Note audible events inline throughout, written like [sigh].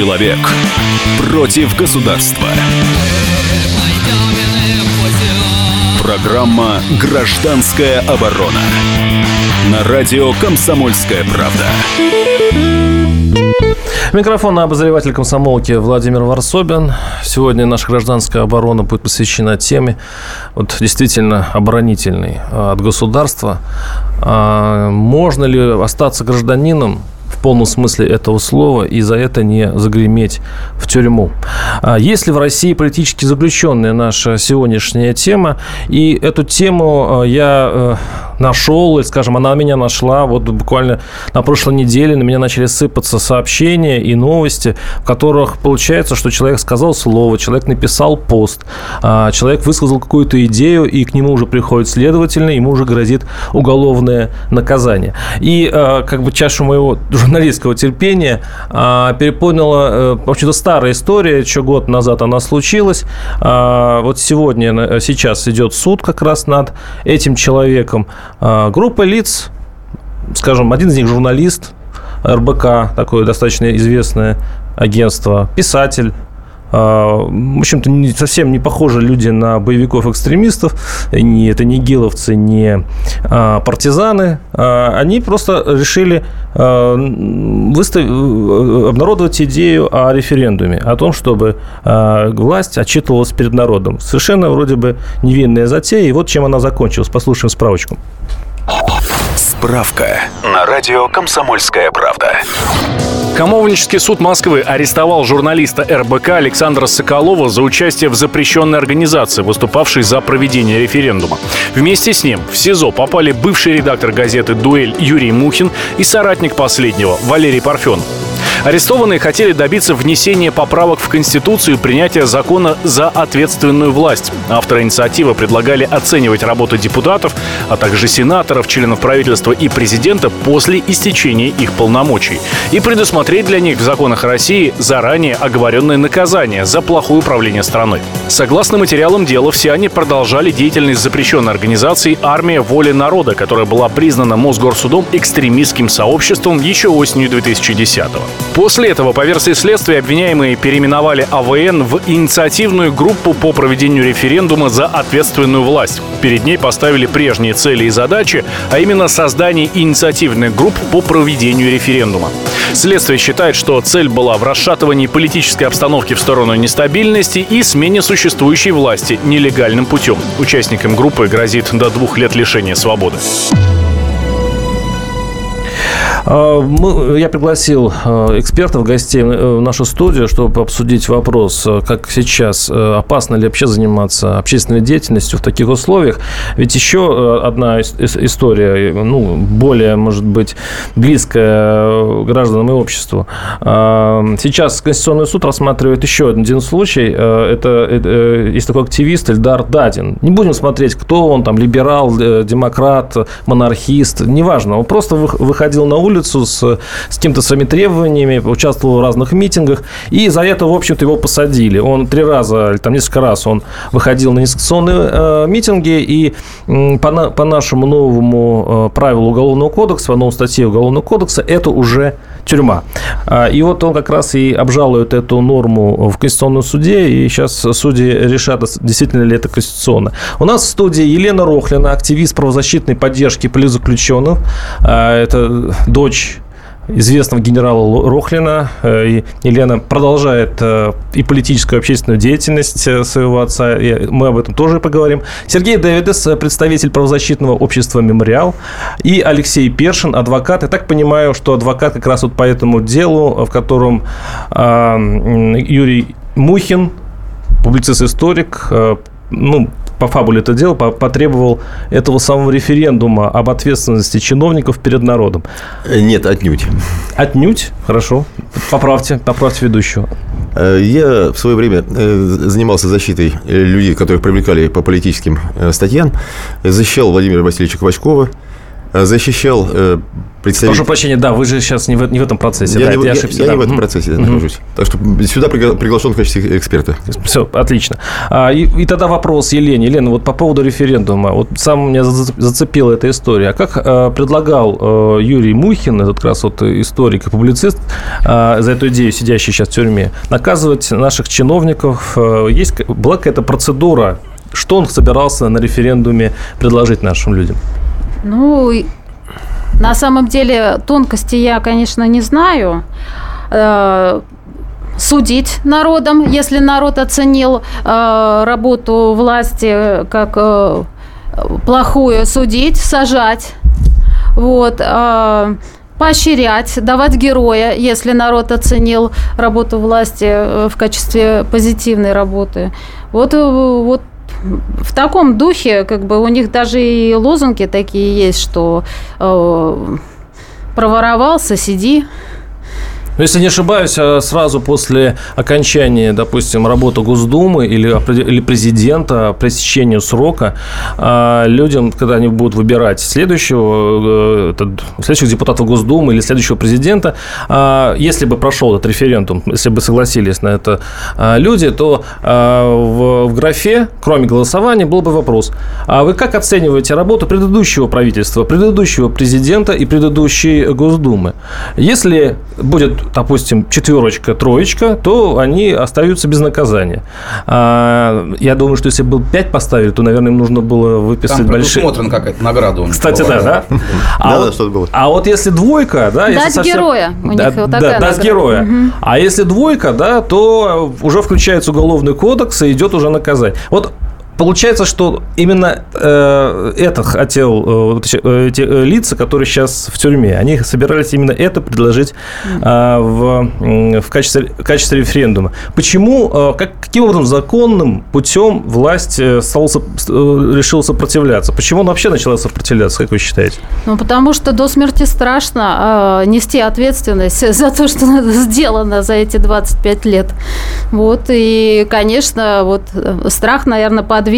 Человек против государства. Программа «Гражданская оборона» на радио «Комсомольская правда». Микрофон на обозреватель комсомолки Владимир Варсобин. Сегодня наша гражданская оборона будет посвящена теме вот, действительно оборонительной а, от государства. А, можно ли остаться гражданином полном смысле этого слова и за это не загреметь в тюрьму. А есть ли в России политически заключенная наша сегодняшняя тема? И эту тему я э, нашел, и, скажем, она меня нашла. Вот буквально на прошлой неделе на меня начали сыпаться сообщения и новости, в которых получается, что человек сказал слово, человек написал пост, а, человек высказал какую-то идею, и к нему уже приходит следовательно, ему уже грозит уголовное наказание. И а, как бы чашу моего журналистского терпения а, переполнила, э, в общем-то, старая история, еще год назад она случилась. Вот сегодня, э, сейчас идет суд как раз над этим человеком. А, группа лиц, скажем, один из них журналист, РБК, такое достаточно известное агентство, писатель, в общем-то, не, совсем не похожи люди на боевиков-экстремистов. Не, это не гиловцы, не а, партизаны. А, они просто решили а, выстав... обнародовать идею о референдуме, о том, чтобы а, власть отчитывалась перед народом. Совершенно вроде бы невинная затея. И вот чем она закончилась. Послушаем справочку. Справка на радио «Комсомольская правда». Комовнический суд Москвы арестовал журналиста РБК Александра Соколова за участие в запрещенной организации, выступавшей за проведение референдума. Вместе с ним в СИЗО попали бывший редактор газеты «Дуэль» Юрий Мухин и соратник последнего Валерий Парфенов. Арестованные хотели добиться внесения поправок в Конституцию и принятия закона за ответственную власть. Авторы инициативы предлагали оценивать работу депутатов, а также сенаторов, членов правительства и президента после истечения их полномочий и предусмотреть для них в законах России заранее оговоренное наказание за плохое управление страной. Согласно материалам дела, все они продолжали деятельность запрещенной организации «Армия воли народа», которая была признана Мосгорсудом экстремистским сообществом еще осенью 2010 года. После этого, по версии следствия, обвиняемые переименовали АВН в инициативную группу по проведению референдума за ответственную власть. Перед ней поставили прежние цели и задачи, а именно создание инициативных групп по проведению референдума. Следствие считает, что цель была в расшатывании политической обстановки в сторону нестабильности и смене существующей власти нелегальным путем. Участникам группы грозит до двух лет лишения свободы. А, я пригласил а, экспертов, гостей в нашу студию, чтобы обсудить вопрос, а, как сейчас опасно ли вообще заниматься общественной деятельностью в таких условиях. Ведь еще одна история, ну, более, может быть, близкая гражданам и обществу. Сейчас Конституционный суд рассматривает еще один случай. Это, есть такой активист Эльдар Дадин. Не будем смотреть, кто он, там, либерал, э, демократ, монархист, неважно. Он просто выходил на улицу улицу с, с какими-то своими требованиями, участвовал в разных митингах, и за это, в общем-то, его посадили. Он три раза, или там несколько раз он выходил на несанкционные э, митинги, и э, по, на, по нашему новому э, правилу Уголовного кодекса, по новой статье Уголовного кодекса, это уже тюрьма. А, и вот он как раз и обжалует эту норму в Конституционном суде, и сейчас судьи решат, действительно ли это конституционно. У нас в студии Елена Рохлина, активист правозащитной поддержки политзаключенных. А, это дочь известного генерала Рохлина. Э, Елена продолжает э, и политическую, и общественную деятельность э, своего отца. И мы об этом тоже поговорим. Сергей Давидес, представитель правозащитного общества «Мемориал». И Алексей Першин, адвокат. Я так понимаю, что адвокат как раз вот по этому делу, в котором Юрий Мухин, публицист-историк, ну, по фабуле это дело, потребовал этого самого референдума об ответственности чиновников перед народом. Нет, отнюдь. Отнюдь? Хорошо. Поправьте, поправьте ведущего. Э, я в свое время э, занимался защитой людей, которых привлекали по политическим э, статьям. Защищал Владимира Васильевича Квачкова, защищал представитель... Прошу прощения, да, вы же сейчас не в, не в этом процессе. Я, да, не, я, ошибся, я да. не в этом процессе нахожусь. Так что сюда пригла- приглашен в качестве эксперта. Все, отлично. А, и, и тогда вопрос Елене. Елена, вот по поводу референдума. Вот сам меня за- зацепила эта история. А как э, предлагал э, Юрий Мухин, этот как раз вот историк и публицист, э, за эту идею, сидящий сейчас в тюрьме, наказывать наших чиновников? Э, есть, была какая-то процедура, что он собирался на референдуме предложить нашим людям? Ну, на самом деле тонкости я, конечно, не знаю. Э, Судить народом, если народ оценил э, работу власти как э, плохую, судить, сажать. Вот. э, поощрять, давать героя, если народ оценил работу власти в качестве позитивной работы. Вот, вот в таком духе, как бы у них даже и лозунги такие есть, что э, проворовался, сиди. Ну, если не ошибаюсь, а сразу после окончания, допустим, работы Госдумы или, или президента, пресечению срока, а, людям, когда они будут выбирать следующего, э, следующих депутатов Госдумы или следующего президента, а, если бы прошел этот референдум, если бы согласились на это люди, то в графе, кроме голосования, был бы вопрос, а вы как оцениваете работу предыдущего правительства, предыдущего президента и предыдущей Госдумы? Если будет, допустим, четверочка, троечка, то они остаются без наказания. А, я думаю, что если бы 5 поставили, то, наверное, им нужно было выписать Там большие... предусмотрена какая-то награда у них. Кстати, да, да? А Да, вот- да, было. а вот если двойка, да, если Дать совсем- героя. У да, них вот да, такая дать награда. героя. Мгм. А если двойка, да, то уже включается уголовный кодекс и идет уже наказание. Вот Получается, что именно э, это хотел э, эти, э, э, лица, которые сейчас в тюрьме, они собирались именно это предложить э, в, в, качестве, в качестве референдума. Почему, э, как, каким образом законным путем власть э, стала э, решила сопротивляться? Почему она вообще начала сопротивляться, как вы считаете? Ну, потому что до смерти страшно э, нести ответственность за то, что [laughs] сделано за эти 25 лет. Вот, и, конечно, вот э, страх, наверное, подвиг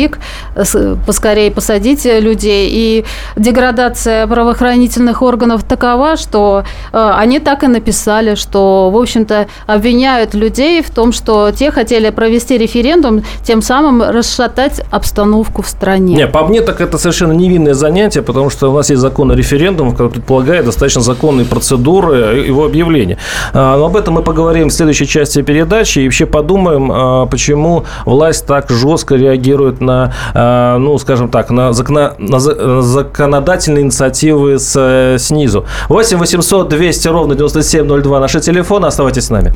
с- поскорее посадить людей. И деградация правоохранительных органов такова, что э, они так и написали, что, в общем-то, обвиняют людей в том, что те хотели провести референдум, тем самым расшатать обстановку в стране. Не, по мне так это совершенно невинное занятие, потому что у нас есть закон о референдумах, который предполагает достаточно законные процедуры его объявления. А, Но об этом мы поговорим в следующей части передачи и вообще подумаем, а, почему власть так жестко реагирует на, а, ну, скажем так, на, закона- на на законодательные инициативы с, э, снизу. 8 800 200 ровно 9702 наши телефоны. Оставайтесь с нами.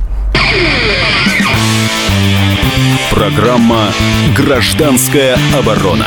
Программа «Гражданская оборона».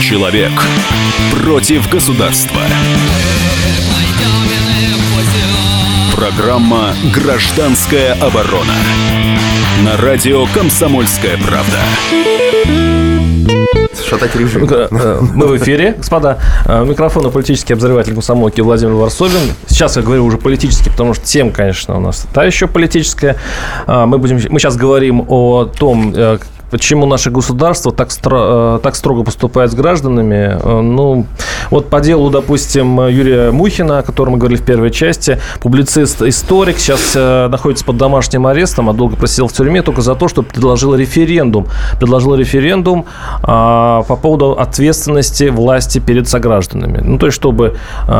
Человек против государства. Программа «Гражданская оборона». На радио «Комсомольская правда». Шатать режим. Э, э, Мы в эфире, господа. Э, У микрофона политический обозреватель комсомолки Владимир Варсобин. Сейчас я говорю уже политически, потому что тема, конечно, у нас та еще политическая. А, Мы, будем, мы сейчас говорим о том, э, почему наше государство так, стро- э, так строго поступает с гражданами. Э, Ну, вот по делу, допустим, Юрия Мухина, о котором мы говорили в первой части, публицист-историк, сейчас э, находится под домашним арестом, а долго просидел в тюрьме только за то, что предложил референдум. Предложил референдум а, по поводу ответственности власти перед согражданами. Ну, то есть, чтобы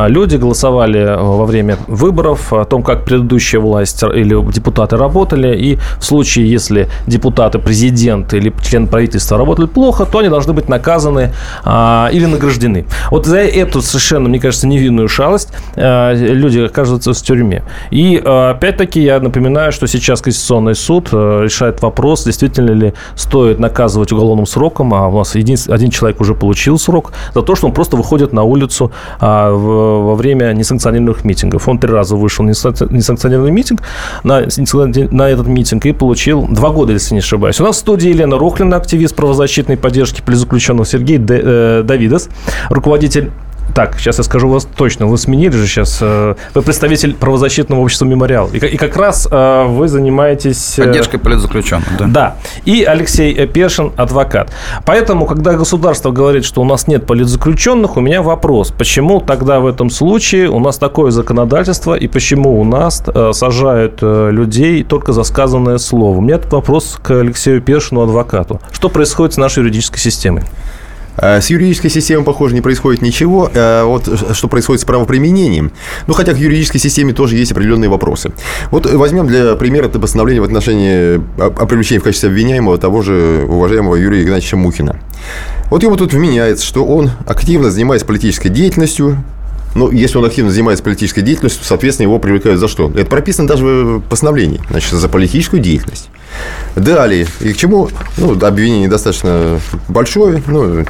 люди голосовали во время выборов о том, как предыдущая власть или депутаты работали, и в случае, если депутаты, президент или или члены правительства работали плохо, то они должны быть наказаны а, или награждены. Вот за эту совершенно, мне кажется, невинную шалость а, люди оказываются в тюрьме. И а, опять-таки я напоминаю, что сейчас Конституционный суд а, решает вопрос, действительно ли стоит наказывать уголовным сроком, а у нас един, один человек уже получил срок, за то, что он просто выходит на улицу а, в, во время несанкционированных митингов. Он три раза вышел на несанкционированный митинг, на, на этот митинг и получил два года, если не ошибаюсь. У нас в студии Рохлина, активист правозащитной поддержки политзаключенных, Сергей э, Давидос, руководитель так, сейчас я скажу вас точно. Вы сменили же сейчас. Э, вы представитель правозащитного общества «Мемориал». И, и как раз э, вы занимаетесь... Э, Поддержкой политзаключенных, да. Да. И Алексей Першин, адвокат. Поэтому, когда государство говорит, что у нас нет политзаключенных, у меня вопрос. Почему тогда в этом случае у нас такое законодательство, и почему у нас сажают людей только за сказанное слово? У меня этот вопрос к Алексею Першину, адвокату. Что происходит с нашей юридической системой? А с юридической системой, похоже, не происходит ничего. А вот что происходит с правоприменением. Ну, хотя к юридической системе тоже есть определенные вопросы. Вот возьмем для примера это постановление в отношении о привлечении в качестве обвиняемого того же уважаемого Юрия Игнатьевича Мухина. Вот ему тут вменяется, что он активно занимается политической деятельностью, ну, если он активно занимается политической деятельностью, соответственно, его привлекают за что? Это прописано даже в постановлении, значит, за политическую деятельность. Далее, и к чему, ну, обвинение достаточно большое, ну,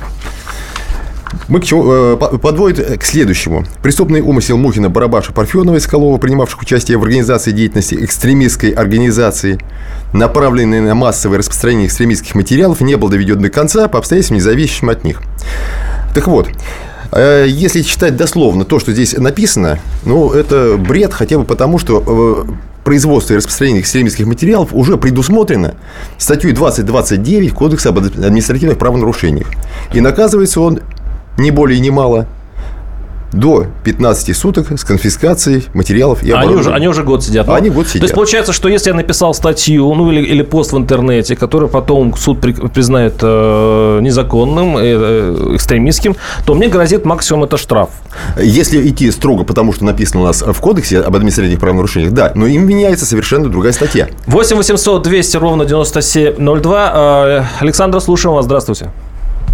мы к чему, э, подводит к следующему. Преступный умысел Мухина, Барабаша, Парфенова и Скалова, принимавших участие в организации деятельности экстремистской организации, направленной на массовое распространение экстремистских материалов, не был доведен до конца по обстоятельствам, независимым от них. Так вот, э, если читать дословно то, что здесь написано, ну, это бред хотя бы потому, что производства и распространения экстремистских материалов уже предусмотрено статьей 2029 Кодекса об административных правонарушениях. И наказывается он не более не мало до 15 суток с конфискацией материалов и они уже, они уже год сидят. Они год сидят. То есть, получается, что если я написал статью, ну, или, или пост в интернете, который потом суд при, признает э, незаконным, э, экстремистским, то мне грозит максимум это штраф. Если идти строго, потому что написано у нас в кодексе об административных правонарушениях, да, но им меняется совершенно другая статья. 8 800 200 ровно 9702. Э, Александр, слушаем вас. Здравствуйте.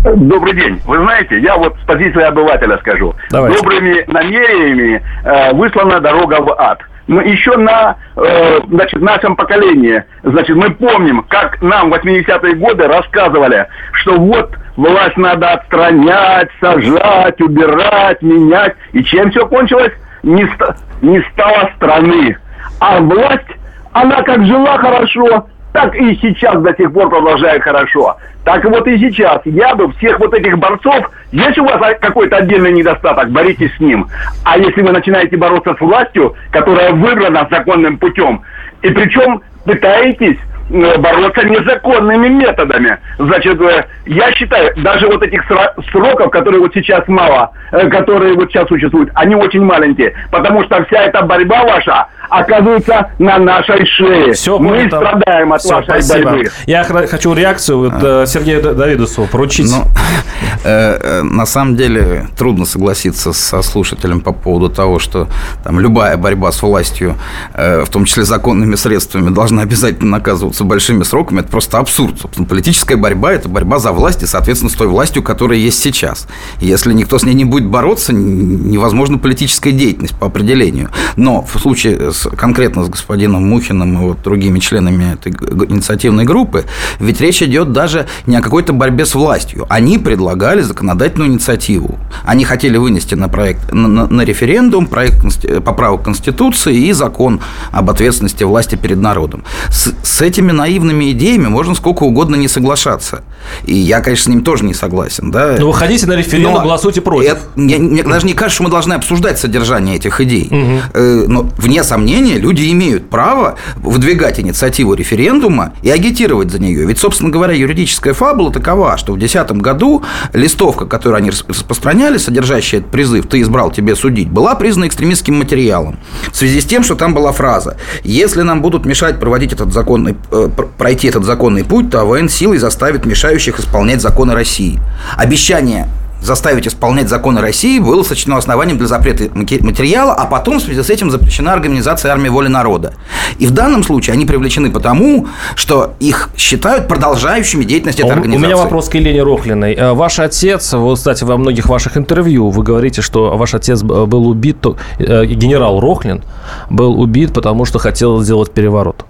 Добрый день. Вы знаете, я вот с позиции обывателя скажу. Давайте. Добрыми намерениями э, выслана дорога в ад. Но еще на э, значит, нашем поколении, значит, мы помним, как нам в 80-е годы рассказывали, что вот власть надо отстранять, сажать, убирать, менять. И чем все кончилось? Не, ст- не стало страны. А власть, она как жила хорошо, так и сейчас до сих пор продолжает хорошо. Так вот и сейчас. Я бы всех вот этих борцов, если у вас какой-то отдельный недостаток, боритесь с ним. А если вы начинаете бороться с властью, которая выбрана законным путем, и причем пытаетесь бороться незаконными методами. Значит, э, я считаю, даже вот этих сроков, которые вот сейчас мало, э, которые вот сейчас существуют, они очень маленькие, потому что вся эта борьба ваша оказывается на нашей шее. Все Мы понято. страдаем от Все, вашей спасибо. борьбы. Я хочу реакцию вот, а. Сергею Давидусу поручить. Ну, [laughs] э, на самом деле трудно согласиться со слушателем по поводу того, что там любая борьба с властью, э, в том числе законными средствами, должна обязательно наказываться с большими сроками, это просто абсурд. Собственно, политическая борьба – это борьба за власть и, соответственно, с той властью, которая есть сейчас. Если никто с ней не будет бороться, невозможна политическая деятельность по определению. Но в случае с, конкретно с господином Мухиным и вот другими членами этой инициативной группы, ведь речь идет даже не о какой-то борьбе с властью. Они предлагали законодательную инициативу. Они хотели вынести на, проект, на, на, на референдум проект поправок Конституции и закон об ответственности власти перед народом. С, с этими этими наивными идеями можно сколько угодно не соглашаться. И я, конечно, с ним тоже не согласен. Да? Но выходите на референдум, Но голосуйте против. Это, мне, мне даже не кажется, что мы должны обсуждать содержание этих идей. Угу. Но, вне сомнения, люди имеют право выдвигать инициативу референдума и агитировать за нее. Ведь, собственно говоря, юридическая фабула такова, что в 2010 году листовка, которую они распространяли, содержащая этот призыв «ты избрал тебе судить», была признана экстремистским материалом. В связи с тем, что там была фраза «если нам будут мешать проводить этот законный Э, пройти этот законный путь, то АВН силой заставит мешающих исполнять законы России. Обещание заставить исполнять законы России было сочтено основанием для запрета материала, а потом в связи с этим запрещена организация армии воли народа. И в данном случае они привлечены потому, что их считают продолжающими деятельность этой организации. У меня вопрос к Елене Рохлиной. Э, ваш отец, вот, кстати, во многих ваших интервью вы говорите, что ваш отец был убит, э, генерал Рохлин был убит, потому что хотел сделать переворот.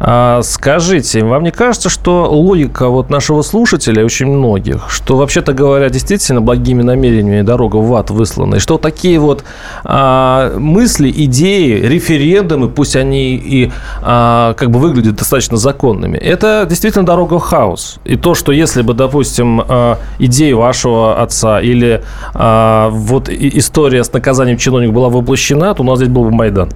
А, скажите, вам не кажется, что логика вот нашего слушателя, очень многих, что, вообще-то говоря, действительно благими намерениями дорога в ад выслана, и что такие вот а, мысли, идеи, референдумы, пусть они и а, как бы выглядят достаточно законными, это действительно дорога в хаос. И то, что если бы, допустим, а, идеи вашего отца или а, вот история с наказанием чиновника была воплощена, то у нас здесь был бы Майдан.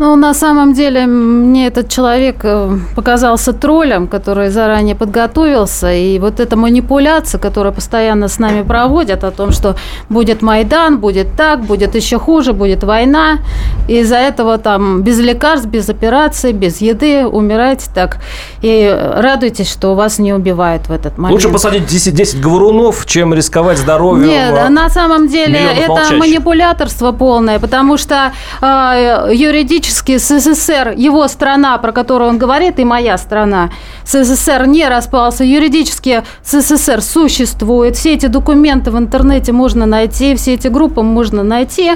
Ну, на самом деле, мне этот человек э, показался троллем, который заранее подготовился. И вот эта манипуляция, которую постоянно с нами проводят, о том, что будет Майдан, будет так, будет еще хуже, будет война. И из-за этого там без лекарств, без операций, без еды умираете так. И радуйтесь, что вас не убивают в этот момент. Лучше посадить 10, 10 говорунов, чем рисковать здоровьем. Нет, а на самом деле это молчащих. манипуляторство полное, потому что э, юридически юридически СССР, его страна, про которую он говорит, и моя страна, СССР не распался, юридически СССР существует, все эти документы в интернете можно найти, все эти группы можно найти.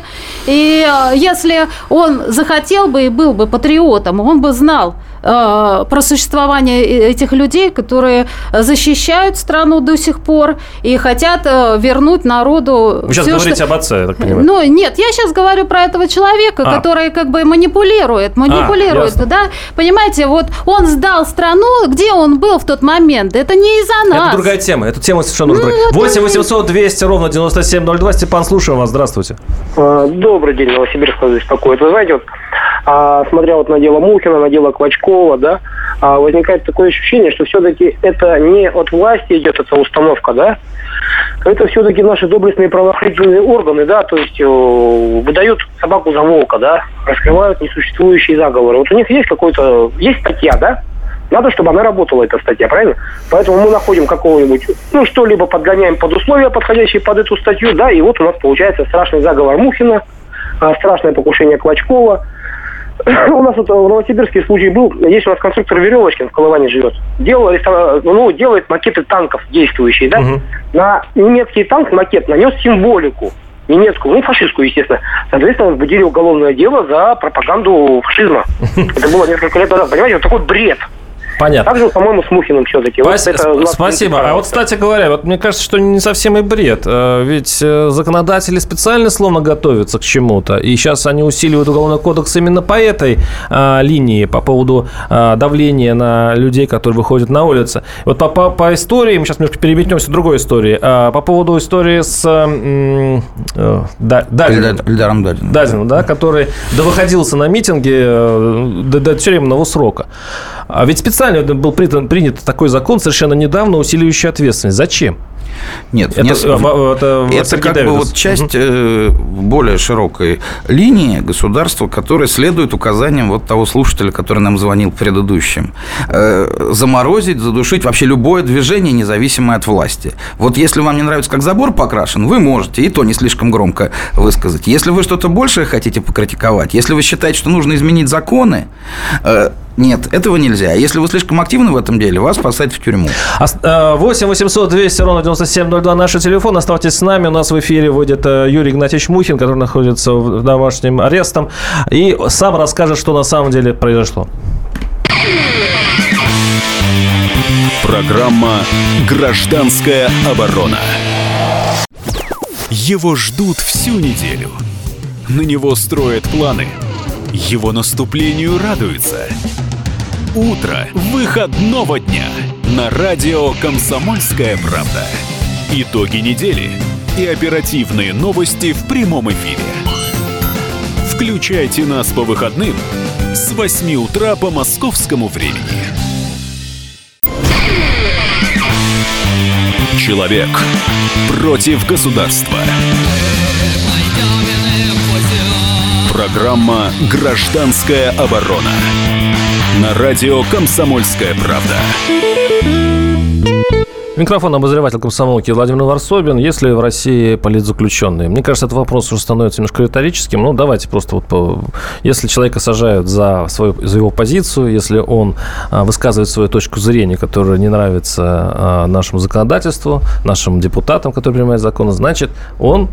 И э, если он захотел бы и был бы патриотом, он бы знал, Э, про существование этих людей, которые защищают страну до сих пор и хотят э, вернуть народу. Вы сейчас все, говорите что... об отце, я так понимаю. Ну, нет, я сейчас говорю про этого человека, а. который как бы манипулирует, манипулирует, а, да? Понимаете, вот он сдал страну, где он был в тот момент, это не из-за нас. Это другая тема, эту тему совершенно ну, другая. 8 800 200 ровно 9702, Степан, слушаем вас, здравствуйте. А, добрый день, Новосибирск беспокоит. Вы знаете, вот а, смотря вот на дело Мухина, на дело Клочкова, да, а, возникает такое ощущение, что все-таки это не от власти идет эта установка, да, это все-таки наши доблестные правоохранительные органы, да, то есть э, выдают собаку за волка, да, раскрывают несуществующие заговоры. Вот у них есть какой-то, есть статья, да, надо, чтобы она работала, эта статья, правильно? Поэтому мы находим какого-нибудь, ну, что-либо подгоняем под условия, подходящие под эту статью, да, и вот у нас получается страшный заговор Мухина, а, страшное покушение Клочкова, [laughs] у нас вот в Новосибирске случай был. Есть у нас конструктор Веревочкин в Колыване живет. Делал, ну, делает макеты танков действующие, да? Угу. На немецкий танк макет нанес символику немецкую, ну, фашистскую, естественно. Соответственно, возбудили уголовное дело за пропаганду фашизма. [laughs] Это было несколько лет назад. Понимаете, вот такой бред. Понятно. Также, по-моему, с Мухиным все-таки. Спас... Вот это Спасибо. А вот, кстати говоря, вот мне кажется, что не совсем и бред. Э, ведь э, законодатели специально словно готовятся к чему-то. И сейчас они усиливают уголовный кодекс именно по этой а, линии, по поводу а, давления на людей, которые выходят на улицы. Вот по, по, по истории, мы сейчас немножко переметнемся к другой истории. А, по поводу истории с м, э, да, Дадиным. Эльдаром. Дадиным, да, который довыходился на митинге до, до тюремного срока. А ведь специально был принят такой закон совершенно недавно, усиливающий ответственность. Зачем? Нет, это, нет, это, это как Дэвидс. бы вот часть угу. более широкой линии государства, которая следует указаниям вот того слушателя, который нам звонил предыдущим. Э, заморозить, задушить вообще любое движение, независимое от власти. Вот если вам не нравится, как забор покрашен, вы можете, и то не слишком громко высказать. Если вы что-то большее хотите покритиковать, если вы считаете, что нужно изменить законы, э, нет, этого нельзя. Если вы слишком активны в этом деле, вас посадят в тюрьму. 8 800 200 ровно 9702 наш телефон. Оставайтесь с нами. У нас в эфире выйдет э, Юрий Игнатьевич Мухин, который находится в домашнем арестом. И сам расскажет, что на самом деле произошло. Программа «Гражданская оборона». Его ждут всю неделю. На него строят планы. Его наступлению радуются – утро выходного дня на радио «Комсомольская правда». Итоги недели и оперативные новости в прямом эфире. Включайте нас по выходным с 8 утра по московскому времени. Человек против государства. Программа «Гражданская оборона» на радио «Комсомольская правда». Микрофон обозреватель комсомолки Владимир Варсобин. Если в России политзаключенные? Мне кажется, этот вопрос уже становится немножко риторическим. Ну, давайте просто вот... По... Если человека сажают за, свою, за его позицию, если он а, высказывает свою точку зрения, которая не нравится а, нашему законодательству, нашим депутатам, которые принимают законы, значит, он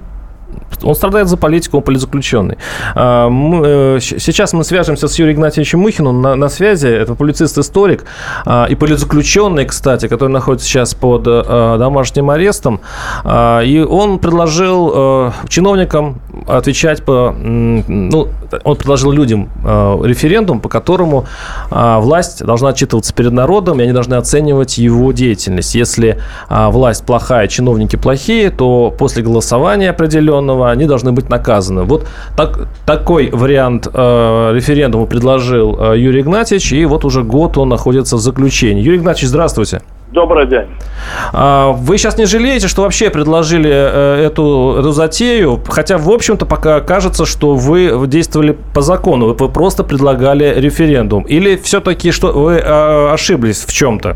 он страдает за политику, он политзаключенный. А, э, сейчас мы свяжемся с Юрием Игнатьевичем Мухиным на, на связи. Это публицист-историк а, и политзаключенный, кстати, который находится сейчас под э, домашним арестом. А, и он предложил э, чиновникам отвечать по... Ну, он предложил людям референдум, по которому власть должна отчитываться перед народом, и они должны оценивать его деятельность. Если власть плохая, чиновники плохие, то после голосования определенного они должны быть наказаны. Вот так, такой вариант э, референдума предложил э, Юрий Игнатьевич, и вот уже год он находится в заключении. Юрий Игнатьевич, здравствуйте. Добрый день. А, вы сейчас не жалеете, что вообще предложили э, эту, эту затею? Хотя, в общем-то, пока кажется, что вы действовали по закону. Вы просто предлагали референдум. Или все-таки что вы э, ошиблись в чем-то?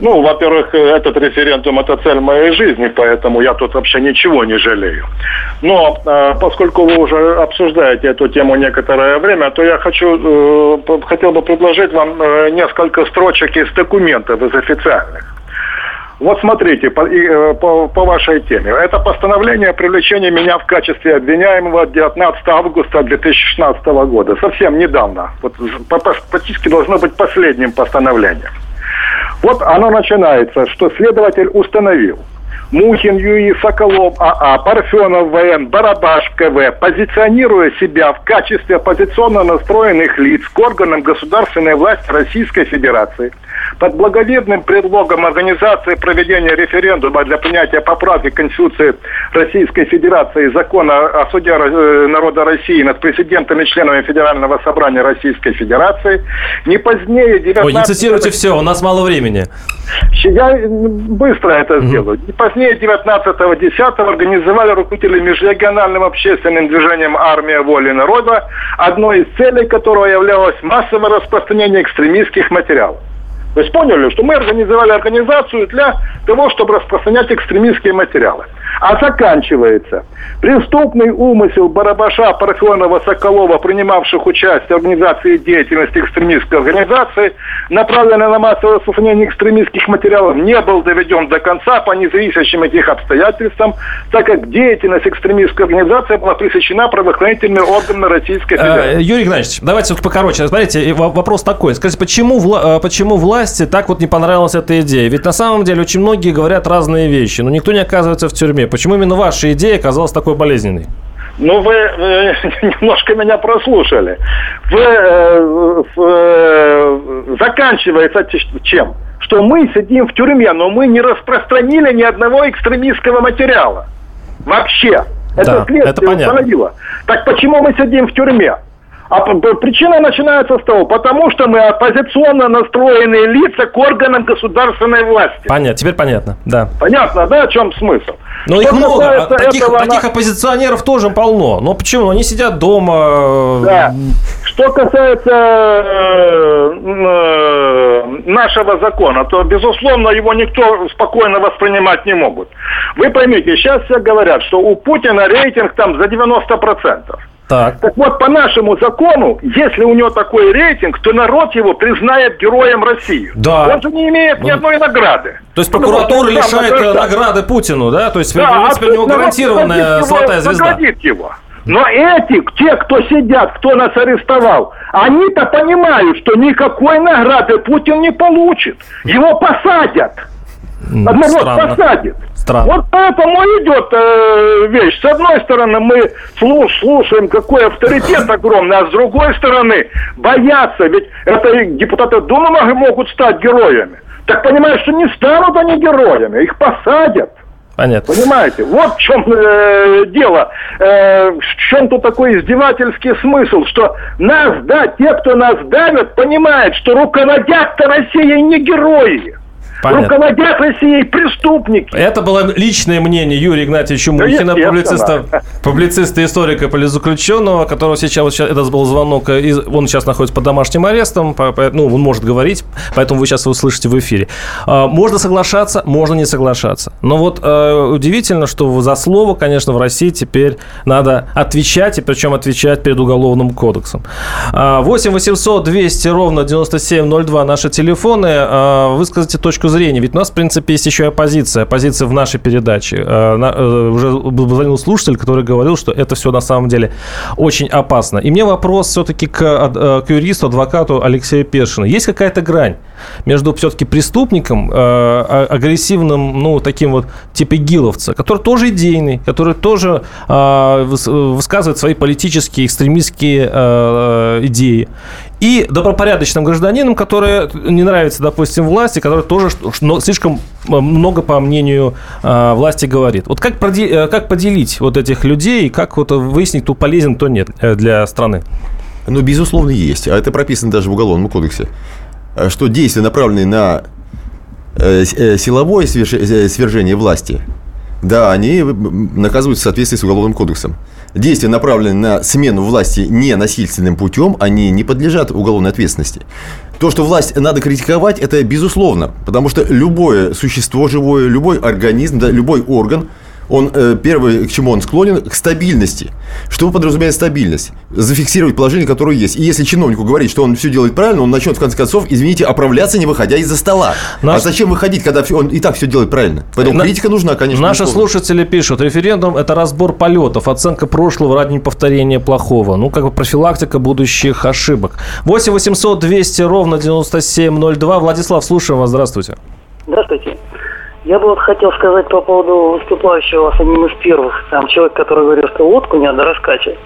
Ну, во-первых, этот референдум – это цель моей жизни, поэтому я тут вообще ничего не жалею. Но э, поскольку вы уже обсуждаете эту тему некоторое время, то я хочу, э, хотел бы предложить вам э, несколько строчек из документов, из официальных. Вот смотрите, по, э, по, по вашей теме. Это постановление о привлечении меня в качестве обвиняемого 19 августа 2016 года. Совсем недавно. Вот, практически должно быть последним постановлением. Вот оно начинается, что следователь установил, Мухин Юи, Соколов АА, Парфенов ВН, Барабаш КВ, позиционируя себя в качестве оппозиционно настроенных лиц к органам государственной власти Российской Федерации – под благовидным предлогом организации проведения референдума для принятия поправки Конституции Российской Федерации и закона о суде э, народа России над президентами и членами Федерального собрания Российской Федерации не позднее 19... Ой, не цитируйте все, у нас мало времени. Я быстро это сделаю. Не позднее 19.10 организовали руководители межрегиональным общественным движением «Армия воли народа», одной из целей которого являлось массовое распространение экстремистских материалов. То есть поняли, что мы организовали организацию для того, чтобы распространять экстремистские материалы. А заканчивается. Преступный умысел Барабаша, Парфенова, Соколова, принимавших участие в организации деятельности экстремистской организации, направленной на массовое распространение экстремистских материалов, не был доведен до конца по независящим от них обстоятельствам, так как деятельность экстремистской организации была пресечена правоохранительными органами Российской Федерации. Э, Юрий Игнатьевич, давайте вот покороче. Смотрите, вопрос такой. Скажите, почему, вла- э, почему власти так вот не понравилась эта идея? Ведь на самом деле очень многие говорят разные вещи, но никто не оказывается в тюрьме. Почему именно ваша идея оказалась такой болезненной? Ну, вы э, [laughs] немножко меня прослушали. Вы, э, э, заканчивается чем? Что мы сидим в тюрьме, но мы не распространили ни одного экстремистского материала. Вообще. Это да, следствие это понятно. установило. Так почему мы сидим в тюрьме? А причина начинается с того, потому что мы оппозиционно настроенные лица к органам государственной власти. Понятно, теперь понятно, да. Понятно, да, о чем смысл? Но их много, а таких, этого, таких она... оппозиционеров тоже полно. Но почему? Они сидят дома. Э, да. Что касается э, э, нашего закона, то, безусловно, его никто спокойно воспринимать не могут. Вы поймите, сейчас все говорят, что у Путина рейтинг там за 90%. Так. так вот, по нашему закону, если у него такой рейтинг, то народ его признает героем России. Да. Он же не имеет ни ну, одной награды. То есть прокуратура ну, лишает награждает. награды Путину, да? То есть, да, в принципе, а у него гарантированная золотая звезда. его. Но эти, те, кто сидят, кто нас арестовал, они-то понимают, что никакой награды Путин не получит. Его посадят. Одного Странно. посадят. Странно. Вот поэтому идет э, вещь. С одной стороны, мы слушаем, какой авторитет огромный, а с другой стороны, боятся. Ведь это депутаты Думы могут стать героями. Так понимаешь, что не станут они героями, их посадят. Понятно. Понимаете? Вот в чем э, дело. Э, в чем тут такой издевательский смысл, что нас, да, те, кто нас давят, понимают, что руководят-то Россией не герои. Понятно. Руководят Россией преступники. Это было личное мнение Юрия Игнатьевича Мухина, да публициста, публициста, историка политзаключенного, которого сейчас, вот, это был звонок, он сейчас находится под домашним арестом, ну, он может говорить, поэтому вы сейчас его слышите в эфире. А, можно соглашаться, можно не соглашаться. Но вот э, удивительно, что за слово, конечно, в России теперь надо отвечать, и причем отвечать перед Уголовным кодексом. 8 800 200 ровно 9702 наши телефоны. А, высказайте точку зрения. Ведь у нас, в принципе, есть еще и оппозиция. Оппозиция в нашей передаче. А, э, уже звонил слушатель, который говорил, что это все на самом деле очень опасно. И мне вопрос все-таки к, э, к юристу, адвокату Алексею Першину. Есть какая-то грань между все-таки преступником, э, а, агрессивным, ну, таким вот типа Гиловца, который тоже идейный, который тоже высказывает свои политические, экстремистские идеи, и добропорядочным гражданином, который не нравится, допустим, власти, который тоже слишком много, по мнению э, власти, говорит. Вот как, э, как поделить вот этих людей, как вот выяснить, кто полезен, кто нет э, для страны? Ну, безусловно, есть. А это прописано даже в Уголовном кодексе. Что действия, направленные на силовое свержение власти, да, они наказываются в соответствии с Уголовным кодексом действия, направленные на смену власти не насильственным путем, они не подлежат уголовной ответственности. То, что власть надо критиковать, это безусловно, потому что любое существо живое, любой организм, да, любой орган – он э, первый, к чему он склонен, к стабильности. Что подразумевает стабильность? Зафиксировать положение, которое есть. И если чиновнику говорить, что он все делает правильно, он начнет, в конце концов, извините, оправляться, не выходя из-за стола. Наш... А зачем выходить, когда он и так все делает правильно? Поэтому На... критика нужна, конечно. Наши слушатели пишут, референдум – это разбор полетов, оценка прошлого ради неповторения плохого. Ну, как бы профилактика будущих ошибок. 8 800 200 ровно 9702. Владислав, слушаем вас. Здравствуйте. Здравствуйте. Я бы вот хотел сказать по поводу выступающего с одним из первых, там человек, который говорил, что лодку не надо раскачивать.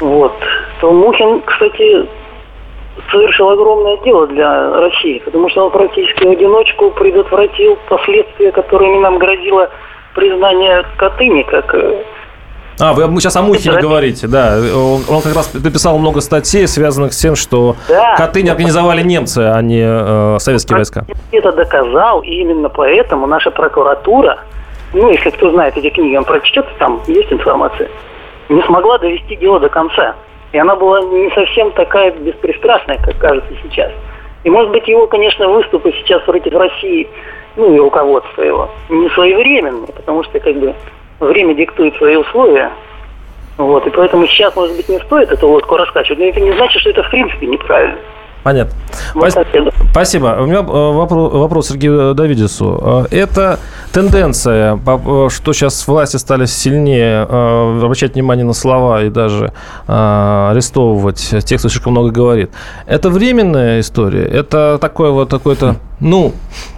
Вот. То Мухин, кстати, совершил огромное дело для России, потому что он практически в одиночку предотвратил последствия, которыми нам грозило признание Катыни как э, а, вы сейчас о Мухине это... говорите, да. Он, он как раз написал много статей, связанных с тем, что да, Катынь организовали немцы, а не э, советские войска. Это доказал, и именно поэтому наша прокуратура, ну, если кто знает эти книги, он прочтет, там есть информация, не смогла довести дело до конца. И она была не совсем такая беспристрастная, как кажется сейчас. И, может быть, его, конечно, выступы сейчас против России, ну, и руководство его, не своевременные, потому что, как бы, время диктует свои условия. Вот, и поэтому сейчас, может быть, не стоит эту лодку раскачивать, но это не значит, что это в принципе неправильно. Понятно. Вот Спасибо. У меня э, вопрос, вопрос Сергею Давидису. Э, это тенденция, э, что сейчас власти стали сильнее обращать внимание на слова и даже арестовывать тех, кто слишком много говорит. Это временная история? Это такое вот такое-то, ну,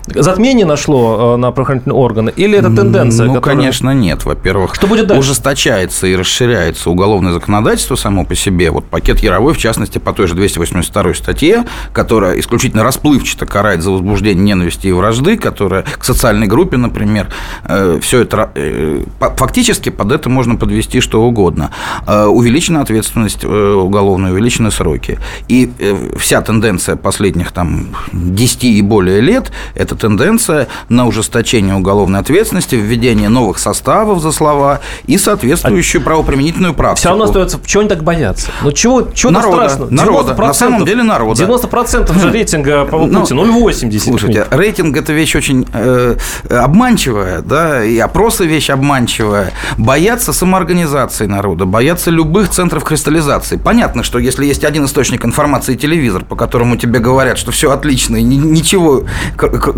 затмение нашло на правоохранительные органы? Или это тенденция? Ну, которая... конечно, нет. Во-первых, что будет дальше? ужесточается и расширяется уголовное законодательство само по себе. Вот пакет Яровой, в частности, по той же 282 статье, которая исключительно расплывчато карает за возбуждение ненависти и вражды, которая к социальной группе, например, э, все это э, фактически под это можно подвести что угодно. Э, увеличена ответственность уголовная, увеличены сроки. И вся тенденция последних там 10 и более лет – это тенденция на ужесточение уголовной ответственности, введение новых составов за слова и соответствующую а правоприменительную практику. Все равно остается, чего они так боятся? Ну, чего, чего народа, страшного? Народа, на самом деле народа. 90% же [laughs] рейтинга по ну, Путину, 0,80. Слушайте, рейтинг – это вещь очень э, обманчивая, да, и опросы – вещь обманчивая. Боятся самоорганизации народа, боятся любых центров кристаллизации. Понятно, что если есть один источник информации – телевизор, по которому тебе говорят, что все отлично, и ничего,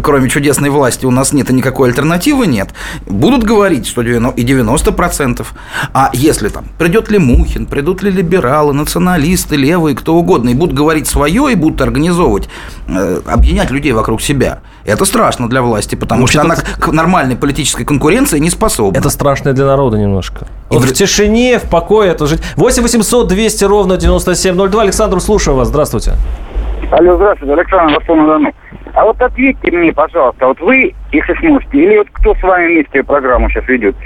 кроме чудесной власти, у нас нет, и никакой альтернативы нет, будут говорить, что и 90%. А если там придет ли Мухин, придут ли либералы, националисты, левые, кто угодно, и будут говорить свое, и будут организовывать, э, объединять людей вокруг себя. Это страшно для власти, потому ну, что она к нормальной политической конкуренции не способна. Это страшно для народа немножко. И вот в... в тишине, в покое это жить. 8 800 200 ровно 9702. Александр, слушаю вас. Здравствуйте. Алло, здравствуйте, Александр Ростов-на-Дону. А вот ответьте мне, пожалуйста, вот вы, если сможете, или вот кто с вами вместе программу сейчас ведет,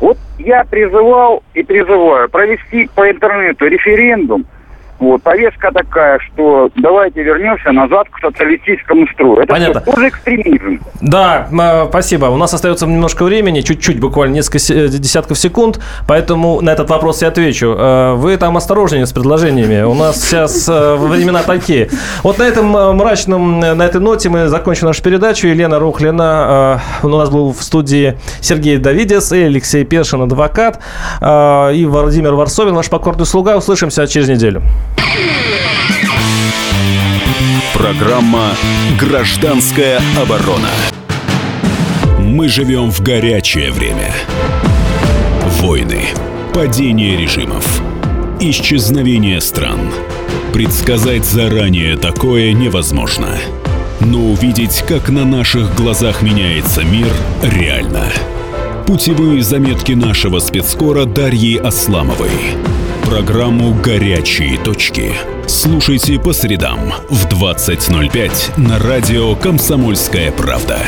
вот я призывал и призываю провести по интернету референдум вот, повестка такая, что давайте вернемся назад к социалистическому строю. Это Понятно. Что, тоже экстремизм. Да, спасибо. У нас остается немножко времени, чуть-чуть, буквально несколько десятков секунд, поэтому на этот вопрос я отвечу. Вы там осторожнее с предложениями. У нас сейчас времена такие. Вот на этом мрачном, на этой ноте мы закончим нашу передачу. Елена Рухлина, у нас был в студии Сергей Давидес и Алексей Першин, адвокат, и Владимир Варсовин, ваш покорный слуга. Услышимся через неделю. Программа «Гражданская оборона». Мы живем в горячее время. Войны, падение режимов, исчезновение стран. Предсказать заранее такое невозможно. Но увидеть, как на наших глазах меняется мир, реально. Путевые заметки нашего спецкора Дарьи Асламовой – Программу «Горячие точки» слушайте по средам в 20.05 на радио «Комсомольская правда».